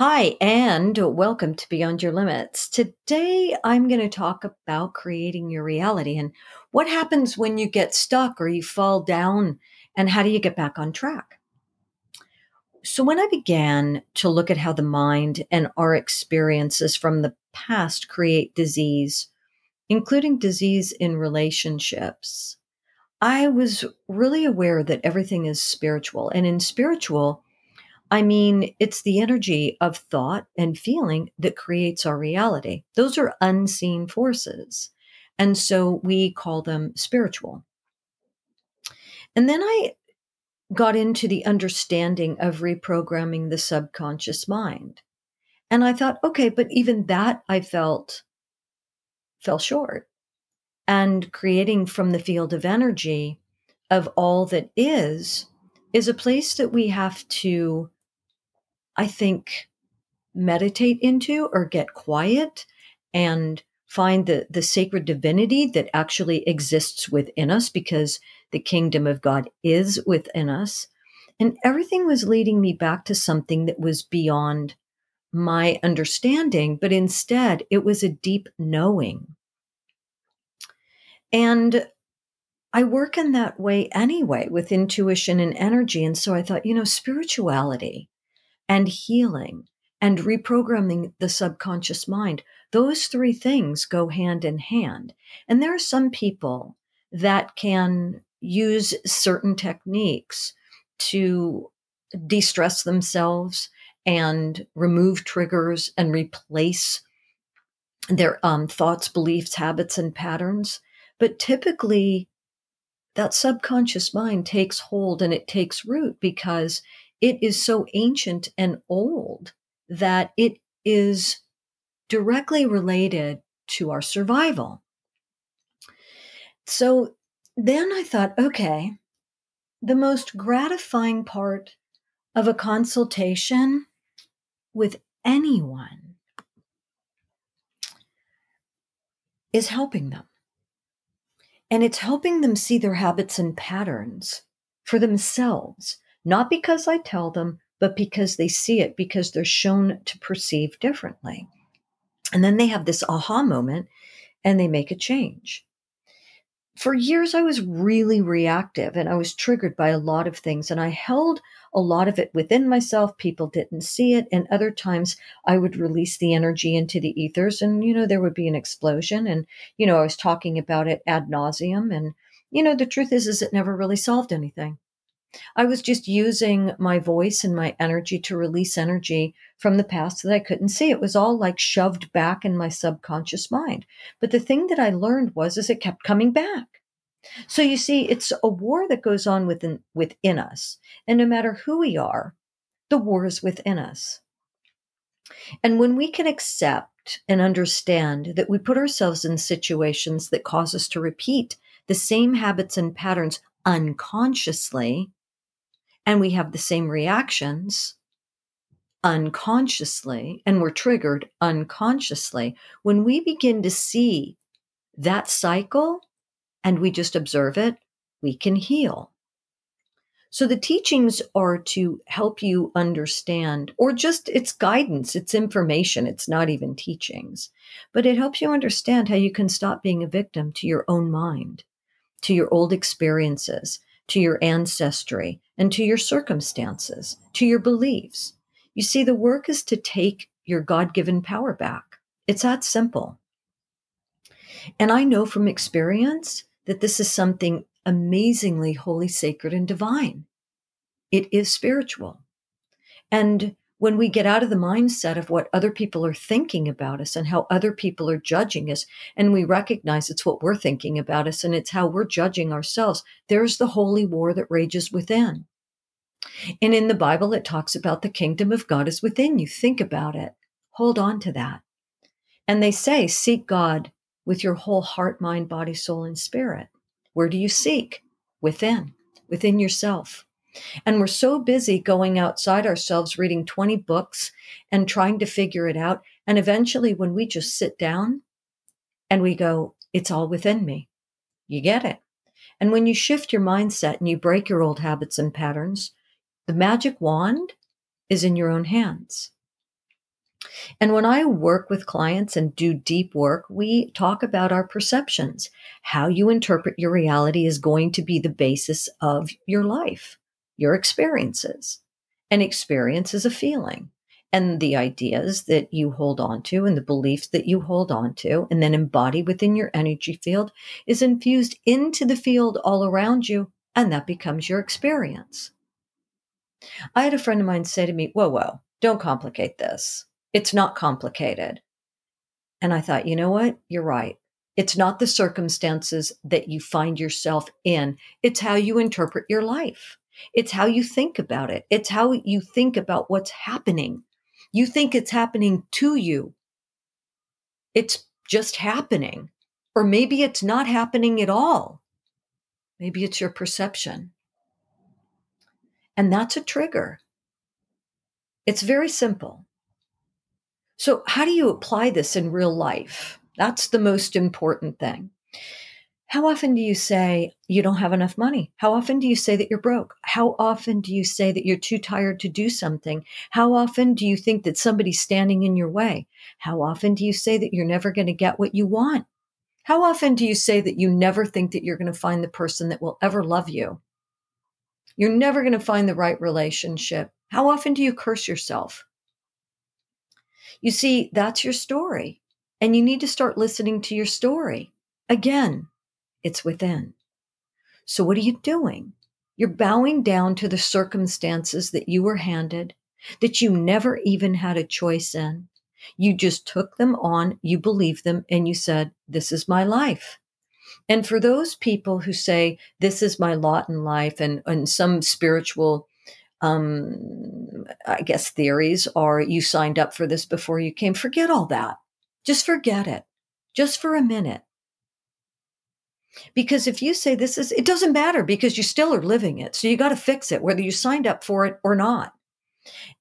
Hi, and welcome to Beyond Your Limits. Today, I'm going to talk about creating your reality and what happens when you get stuck or you fall down, and how do you get back on track. So, when I began to look at how the mind and our experiences from the past create disease, including disease in relationships, I was really aware that everything is spiritual. And in spiritual, I mean, it's the energy of thought and feeling that creates our reality. Those are unseen forces. And so we call them spiritual. And then I got into the understanding of reprogramming the subconscious mind. And I thought, okay, but even that I felt fell short. And creating from the field of energy of all that is, is a place that we have to I think, meditate into or get quiet and find the, the sacred divinity that actually exists within us because the kingdom of God is within us. And everything was leading me back to something that was beyond my understanding, but instead it was a deep knowing. And I work in that way anyway with intuition and energy. And so I thought, you know, spirituality and healing and reprogramming the subconscious mind. Those three things go hand in hand. And there are some people that can use certain techniques to de stress themselves and remove triggers and replace their um, thoughts, beliefs, habits, and patterns. But typically, that subconscious mind takes hold and it takes root because it is so ancient and old that it is directly related to our survival. So then I thought, okay, the most gratifying part of a consultation with anyone is helping them. And it's helping them see their habits and patterns for themselves not because I tell them, but because they see it, because they're shown to perceive differently. And then they have this aha moment and they make a change. For years, I was really reactive and I was triggered by a lot of things, and I held a lot of it within myself. People didn't see it. And other times, I would release the energy into the ethers, and, you know, there would be an explosion. And, you know, I was talking about it ad nauseum. And, you know, the truth is, is it never really solved anything. I was just using my voice and my energy to release energy from the past that I couldn't see. It was all like shoved back in my subconscious mind. But the thing that I learned was is it kept coming back. So you see, it's a war that goes on within within us. And no matter who we are, the war is within us. And when we can accept and understand that we put ourselves in situations that cause us to repeat the same habits and patterns unconsciously, and we have the same reactions unconsciously and we're triggered unconsciously, when we begin to see that cycle and we just observe it, we can heal. So the teachings are to help you understand, or just it's guidance, it's information, it's not even teachings, but it helps you understand how you can stop being a victim to your own mind, to your old experiences, to your ancestry, and to your circumstances, to your beliefs. You see, the work is to take your God given power back. It's that simple. And I know from experience that this is something amazingly holy, sacred, and divine. It is spiritual. And when we get out of the mindset of what other people are thinking about us and how other people are judging us, and we recognize it's what we're thinking about us and it's how we're judging ourselves, there's the holy war that rages within. And in the Bible, it talks about the kingdom of God is within you. Think about it. Hold on to that. And they say, seek God with your whole heart, mind, body, soul, and spirit. Where do you seek? Within, within yourself. And we're so busy going outside ourselves, reading 20 books and trying to figure it out. And eventually, when we just sit down and we go, it's all within me, you get it. And when you shift your mindset and you break your old habits and patterns, the magic wand is in your own hands. And when I work with clients and do deep work, we talk about our perceptions. How you interpret your reality is going to be the basis of your life, your experiences. An experience is a feeling. And the ideas that you hold on to and the beliefs that you hold on to and then embody within your energy field is infused into the field all around you, and that becomes your experience. I had a friend of mine say to me, Whoa, whoa, don't complicate this. It's not complicated. And I thought, you know what? You're right. It's not the circumstances that you find yourself in, it's how you interpret your life. It's how you think about it. It's how you think about what's happening. You think it's happening to you. It's just happening. Or maybe it's not happening at all. Maybe it's your perception. And that's a trigger. It's very simple. So, how do you apply this in real life? That's the most important thing. How often do you say you don't have enough money? How often do you say that you're broke? How often do you say that you're too tired to do something? How often do you think that somebody's standing in your way? How often do you say that you're never going to get what you want? How often do you say that you never think that you're going to find the person that will ever love you? You're never going to find the right relationship. How often do you curse yourself? You see, that's your story. And you need to start listening to your story. Again, it's within. So, what are you doing? You're bowing down to the circumstances that you were handed, that you never even had a choice in. You just took them on, you believed them, and you said, This is my life. And for those people who say, This is my lot in life, and, and some spiritual um, I guess theories are you signed up for this before you came. Forget all that. Just forget it. Just for a minute. Because if you say this is, it doesn't matter because you still are living it. So you got to fix it, whether you signed up for it or not.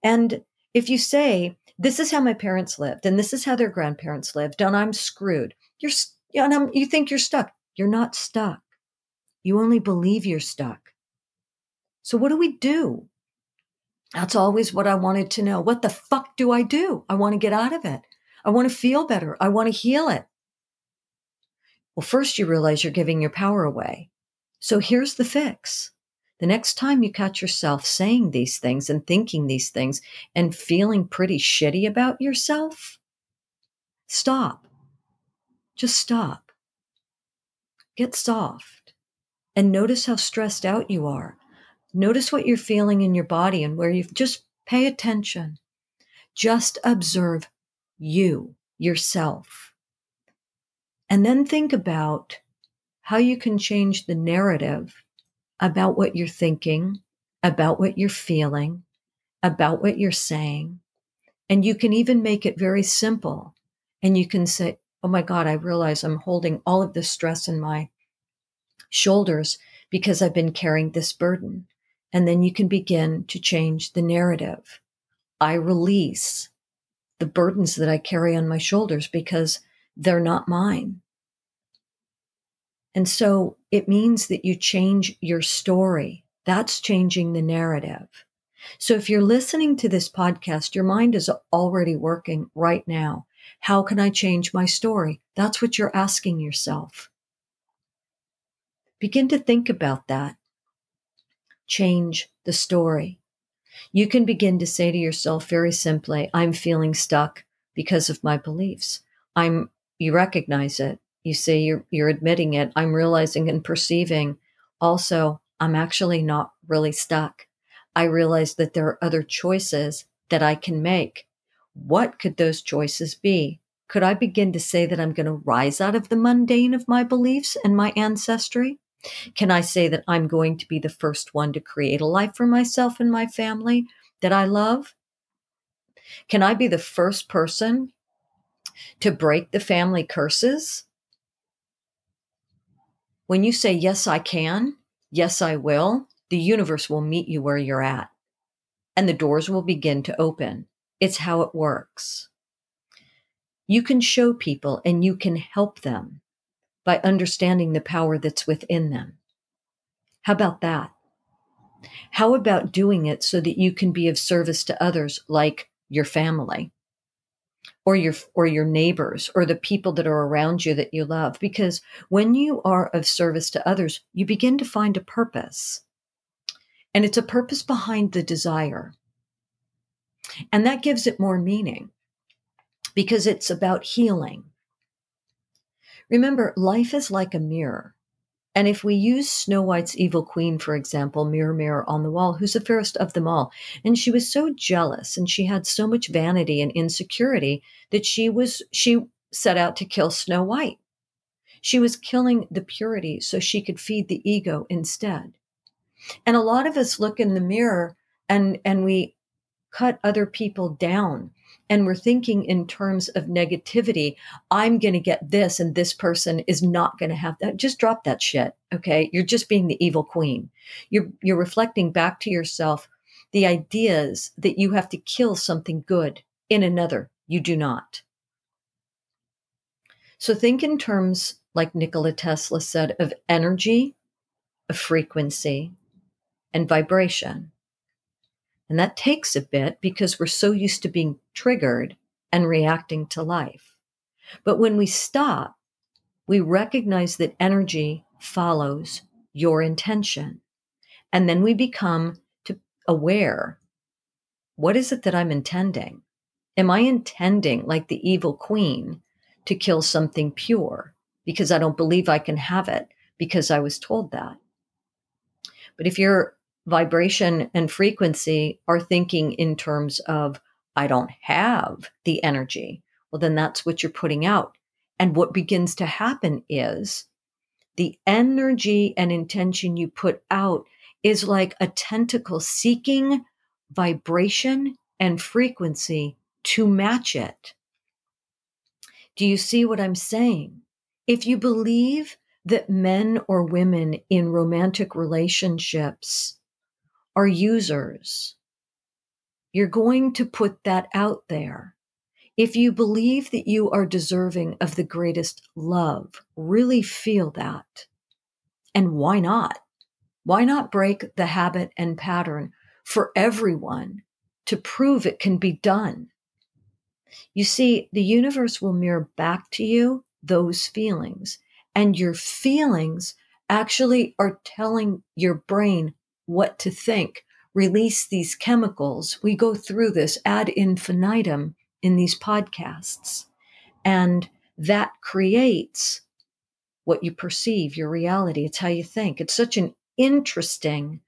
And if you say, this is how my parents lived and this is how their grandparents lived and I'm screwed, you're, and I'm, you think you're stuck. You're not stuck. You only believe you're stuck. So what do we do? That's always what I wanted to know. What the fuck do I do? I want to get out of it. I want to feel better. I want to heal it. Well, first you realize you're giving your power away. So here's the fix. The next time you catch yourself saying these things and thinking these things and feeling pretty shitty about yourself, stop. Just stop. Get soft and notice how stressed out you are Notice what you're feeling in your body and where you just pay attention. Just observe you, yourself. And then think about how you can change the narrative about what you're thinking, about what you're feeling, about what you're saying. And you can even make it very simple. And you can say, Oh my God, I realize I'm holding all of this stress in my shoulders because I've been carrying this burden. And then you can begin to change the narrative. I release the burdens that I carry on my shoulders because they're not mine. And so it means that you change your story. That's changing the narrative. So if you're listening to this podcast, your mind is already working right now. How can I change my story? That's what you're asking yourself. Begin to think about that change the story. You can begin to say to yourself very simply, I'm feeling stuck because of my beliefs. I'm, you recognize it. You say you're, you're admitting it. I'm realizing and perceiving. Also, I'm actually not really stuck. I realize that there are other choices that I can make. What could those choices be? Could I begin to say that I'm going to rise out of the mundane of my beliefs and my ancestry? Can I say that I'm going to be the first one to create a life for myself and my family that I love? Can I be the first person to break the family curses? When you say, Yes, I can, yes, I will, the universe will meet you where you're at and the doors will begin to open. It's how it works. You can show people and you can help them by understanding the power that's within them. How about that? How about doing it so that you can be of service to others like your family? Or your or your neighbors or the people that are around you that you love because when you are of service to others you begin to find a purpose. And it's a purpose behind the desire. And that gives it more meaning because it's about healing. Remember life is like a mirror and if we use Snow White's evil queen, for example, Mirror, Mirror on the Wall, who's the fairest of them all, and she was so jealous and she had so much vanity and insecurity that she was, she set out to kill Snow White. She was killing the purity so she could feed the ego instead. And a lot of us look in the mirror and, and we cut other people down and we're thinking in terms of negativity, I'm going to get this and this person is not going to have that. Just drop that shit. Okay. You're just being the evil queen. You're, you're reflecting back to yourself the ideas that you have to kill something good in another. You do not. So think in terms, like Nikola Tesla said, of energy, of frequency, and vibration. And that takes a bit because we're so used to being triggered and reacting to life. But when we stop, we recognize that energy follows your intention. And then we become to aware what is it that I'm intending? Am I intending, like the evil queen, to kill something pure because I don't believe I can have it because I was told that? But if you're vibration and frequency are thinking in terms of, I don't have the energy. Well, then that's what you're putting out. And what begins to happen is the energy and intention you put out is like a tentacle seeking vibration and frequency to match it. Do you see what I'm saying? If you believe that men or women in romantic relationships are users. You're going to put that out there. If you believe that you are deserving of the greatest love, really feel that. And why not? Why not break the habit and pattern for everyone to prove it can be done? You see, the universe will mirror back to you those feelings, and your feelings actually are telling your brain what to think, release these chemicals. We go through this ad infinitum in these podcasts. And that creates what you perceive, your reality. It's how you think. It's such an interesting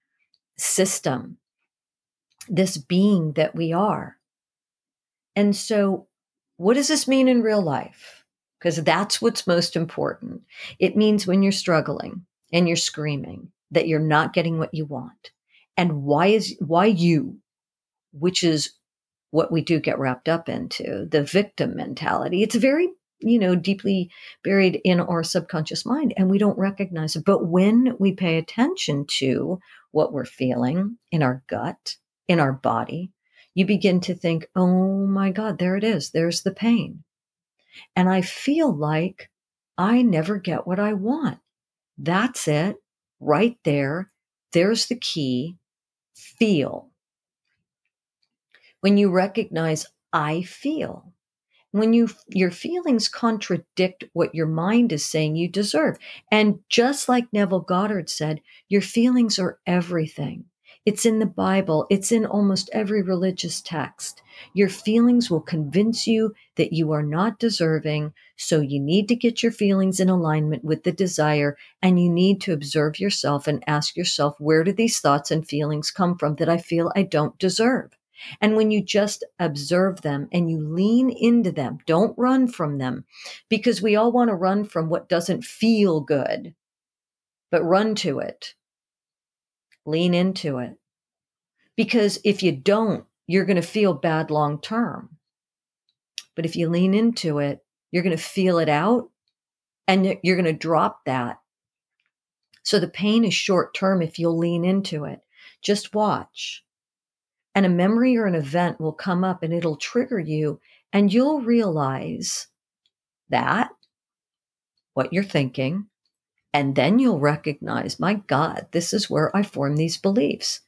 system, this being that we are. And so, what does this mean in real life? Because that's what's most important. It means when you're struggling and you're screaming that you're not getting what you want. And why is why you which is what we do get wrapped up into the victim mentality. It's very you know deeply buried in our subconscious mind and we don't recognize it. But when we pay attention to what we're feeling in our gut in our body you begin to think oh my god there it is. There's the pain. And i feel like i never get what i want. That's it right there. There's the key. Feel. When you recognize, I feel. When you your feelings contradict what your mind is saying you deserve. And just like Neville Goddard said, your feelings are everything. It's in the Bible, it's in almost every religious text. Your feelings will convince you that you are not deserving. So you need to get your feelings in alignment with the desire and you need to observe yourself and ask yourself, where do these thoughts and feelings come from that I feel I don't deserve? And when you just observe them and you lean into them, don't run from them because we all want to run from what doesn't feel good, but run to it lean into it. Because if you don't, you're going to feel bad long term. But if you lean into it, you're going to feel it out and you're going to drop that. So the pain is short term if you'll lean into it. Just watch. And a memory or an event will come up and it'll trigger you, and you'll realize that what you're thinking, and then you'll recognize, my God, this is where I formed these beliefs.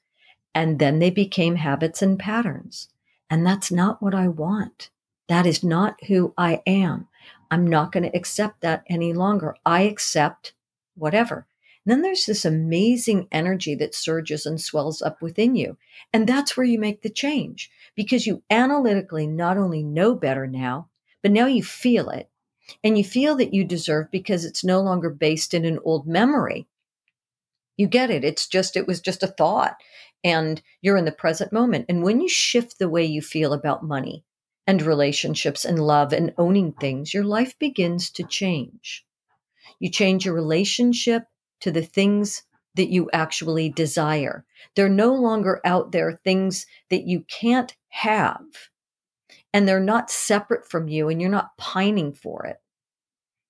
And then they became habits and patterns. And that's not what I want. That is not who I am. I'm not going to accept that any longer. I accept whatever. And then there's this amazing energy that surges and swells up within you. And that's where you make the change because you analytically not only know better now, but now you feel it. And you feel that you deserve because it's no longer based in an old memory. You get it. It's just, it was just a thought and you're in the present moment. And when you shift the way you feel about money and relationships and love and owning things, your life begins to change. You change your relationship to the things that you actually desire. They're no longer out there things that you can't have. And they're not separate from you and you're not pining for it.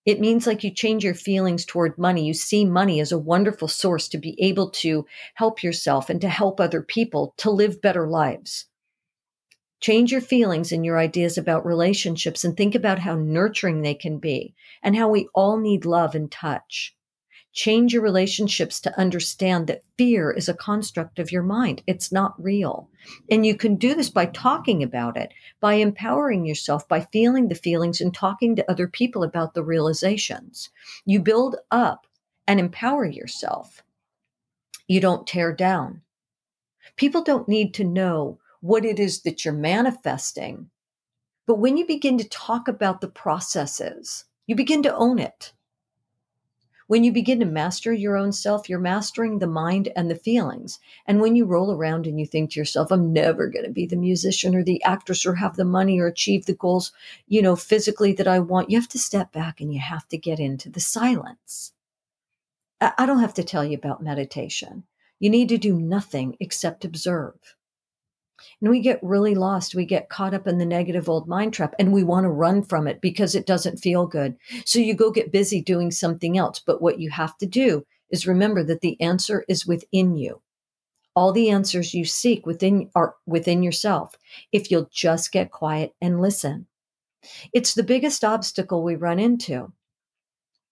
It means like you change your feelings toward money. You see money as a wonderful source to be able to help yourself and to help other people to live better lives. Change your feelings and your ideas about relationships and think about how nurturing they can be and how we all need love and touch. Change your relationships to understand that fear is a construct of your mind. It's not real. And you can do this by talking about it, by empowering yourself, by feeling the feelings and talking to other people about the realizations. You build up and empower yourself. You don't tear down. People don't need to know what it is that you're manifesting. But when you begin to talk about the processes, you begin to own it. When you begin to master your own self, you're mastering the mind and the feelings. And when you roll around and you think to yourself, I'm never going to be the musician or the actress or have the money or achieve the goals, you know, physically that I want, you have to step back and you have to get into the silence. I don't have to tell you about meditation. You need to do nothing except observe. And we get really lost. We get caught up in the negative old mind trap and we want to run from it because it doesn't feel good. So you go get busy doing something else. But what you have to do is remember that the answer is within you. All the answers you seek within are within yourself if you'll just get quiet and listen. It's the biggest obstacle we run into.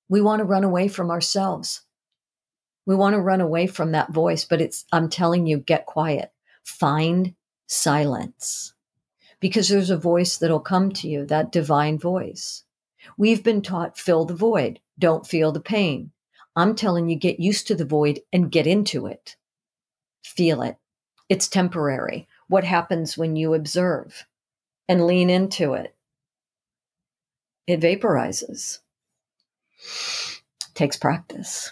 We want to run away from ourselves. We want to run away from that voice, but it's, I'm telling you, get quiet. Find silence because there's a voice that'll come to you, that divine voice. We've been taught fill the void, don't feel the pain. I'm telling you, get used to the void and get into it. Feel it. It's temporary. What happens when you observe and lean into it? It vaporizes. Takes practice.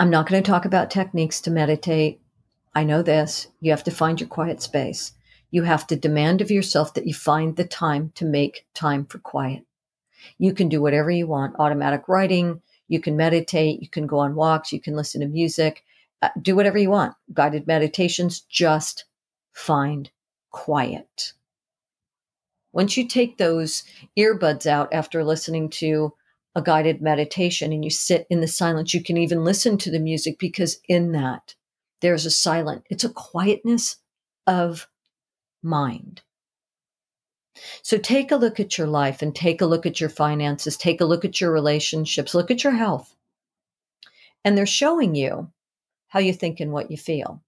I'm not going to talk about techniques to meditate. I know this. You have to find your quiet space. You have to demand of yourself that you find the time to make time for quiet. You can do whatever you want automatic writing, you can meditate, you can go on walks, you can listen to music, uh, do whatever you want. Guided meditations, just find quiet. Once you take those earbuds out after listening to a guided meditation and you sit in the silence, you can even listen to the music because in that, there's a silent, it's a quietness of mind. So take a look at your life and take a look at your finances, take a look at your relationships, look at your health. And they're showing you how you think and what you feel.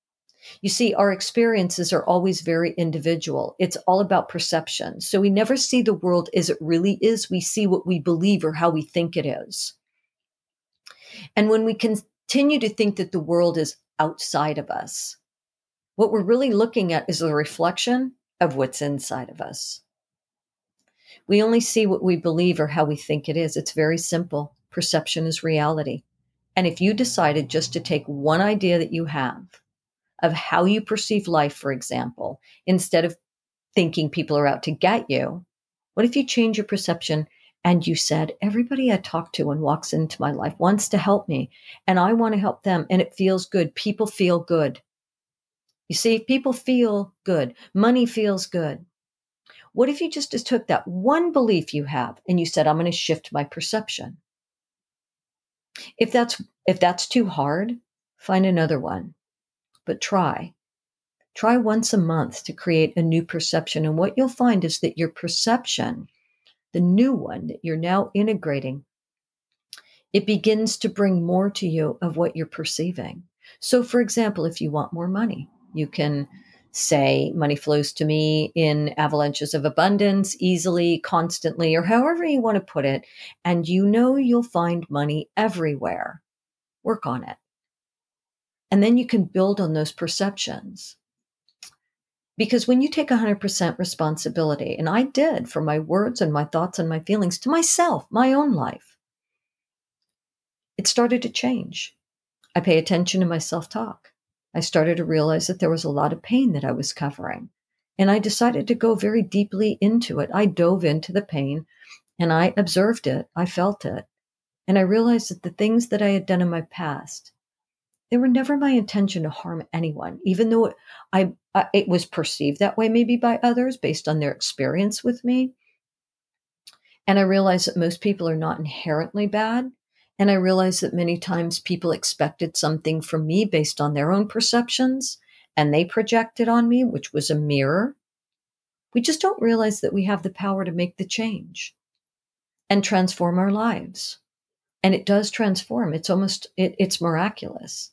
You see, our experiences are always very individual. It's all about perception. So we never see the world as it really is. We see what we believe or how we think it is. And when we continue to think that the world is outside of us. What we're really looking at is a reflection of what's inside of us. We only see what we believe or how we think it is. It's very simple. Perception is reality. And if you decided just to take one idea that you have of how you perceive life, for example, instead of thinking people are out to get you, what if you change your perception and you said, Everybody I talk to and walks into my life wants to help me, and I want to help them, and it feels good. People feel good. You see, people feel good. Money feels good. What if you just took that one belief you have and you said, I'm going to shift my perception? If that's if that's too hard, find another one. But try. Try once a month to create a new perception. And what you'll find is that your perception the new one that you're now integrating, it begins to bring more to you of what you're perceiving. So, for example, if you want more money, you can say money flows to me in avalanches of abundance, easily, constantly, or however you want to put it. And you know you'll find money everywhere. Work on it. And then you can build on those perceptions. Because when you take 100% responsibility, and I did for my words and my thoughts and my feelings to myself, my own life, it started to change. I pay attention to my self talk. I started to realize that there was a lot of pain that I was covering. And I decided to go very deeply into it. I dove into the pain and I observed it. I felt it. And I realized that the things that I had done in my past, they were never my intention to harm anyone, even though I, it was perceived that way maybe by others based on their experience with me. And I realized that most people are not inherently bad. And I realized that many times people expected something from me based on their own perceptions and they projected on me, which was a mirror. We just don't realize that we have the power to make the change and transform our lives. And it does transform. It's almost, it, it's miraculous.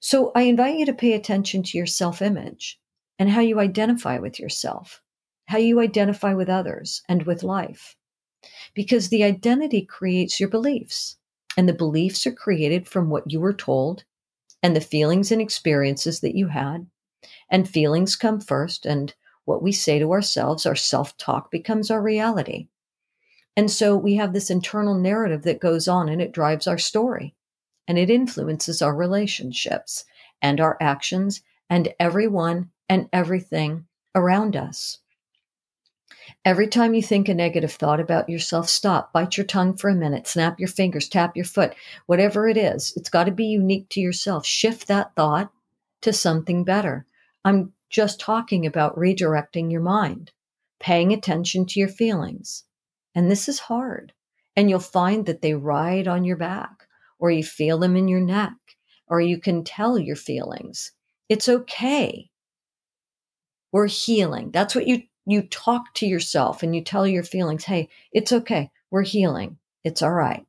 So I invite you to pay attention to your self image and how you identify with yourself, how you identify with others and with life because the identity creates your beliefs, and the beliefs are created from what you were told and the feelings and experiences that you had. And feelings come first, and what we say to ourselves, our self talk, becomes our reality. And so we have this internal narrative that goes on and it drives our story and it influences our relationships and our actions and everyone and everything around us. Every time you think a negative thought about yourself, stop, bite your tongue for a minute, snap your fingers, tap your foot, whatever it is. It's got to be unique to yourself. Shift that thought to something better. I'm just talking about redirecting your mind, paying attention to your feelings. And this is hard. And you'll find that they ride on your back, or you feel them in your neck, or you can tell your feelings. It's okay. We're healing. That's what you you talk to yourself and you tell your feelings, hey, it's okay. We're healing. It's all right.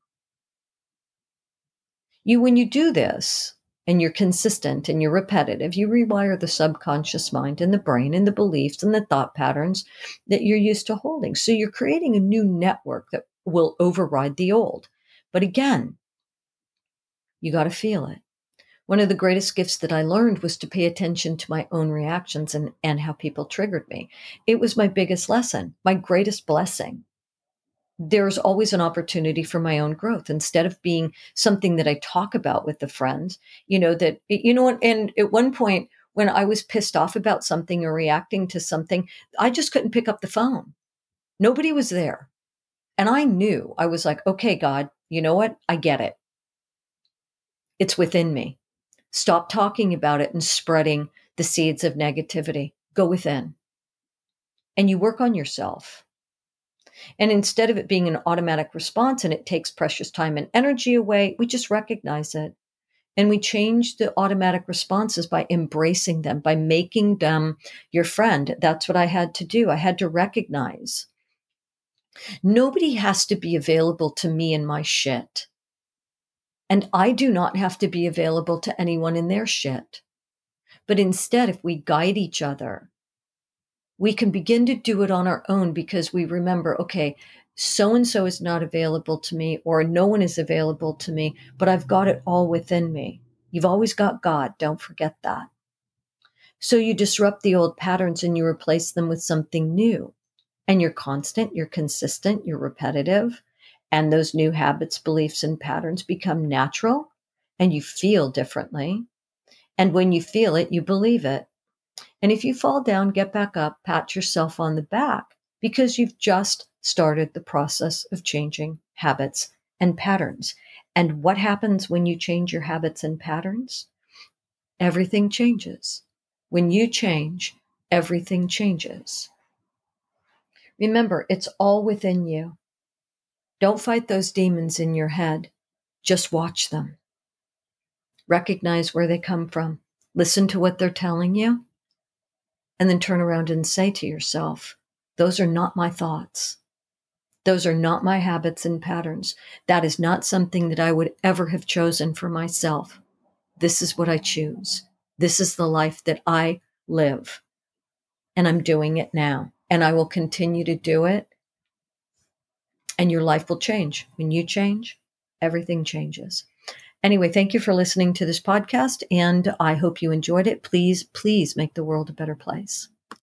You, when you do this and you're consistent and you're repetitive, you rewire the subconscious mind and the brain and the beliefs and the thought patterns that you're used to holding. So you're creating a new network that will override the old. But again, you got to feel it. One of the greatest gifts that I learned was to pay attention to my own reactions and, and how people triggered me. It was my biggest lesson, my greatest blessing. There's always an opportunity for my own growth instead of being something that I talk about with the friends, you know, that, you know, and at one point when I was pissed off about something or reacting to something, I just couldn't pick up the phone. Nobody was there. And I knew, I was like, okay, God, you know what? I get it. It's within me. Stop talking about it and spreading the seeds of negativity. Go within. And you work on yourself. And instead of it being an automatic response and it takes precious time and energy away, we just recognize it. And we change the automatic responses by embracing them, by making them your friend. That's what I had to do. I had to recognize nobody has to be available to me in my shit. And I do not have to be available to anyone in their shit. But instead, if we guide each other, we can begin to do it on our own because we remember, okay, so and so is not available to me, or no one is available to me, but I've got it all within me. You've always got God. Don't forget that. So you disrupt the old patterns and you replace them with something new. And you're constant, you're consistent, you're repetitive, and those new habits, beliefs, and patterns become natural and you feel differently. And when you feel it, you believe it. And if you fall down, get back up, pat yourself on the back because you've just started the process of changing habits and patterns. And what happens when you change your habits and patterns? Everything changes. When you change, everything changes. Remember, it's all within you. Don't fight those demons in your head. Just watch them. Recognize where they come from. Listen to what they're telling you. And then turn around and say to yourself, Those are not my thoughts. Those are not my habits and patterns. That is not something that I would ever have chosen for myself. This is what I choose. This is the life that I live. And I'm doing it now. And I will continue to do it. And your life will change. When you change, everything changes. Anyway, thank you for listening to this podcast. And I hope you enjoyed it. Please, please make the world a better place.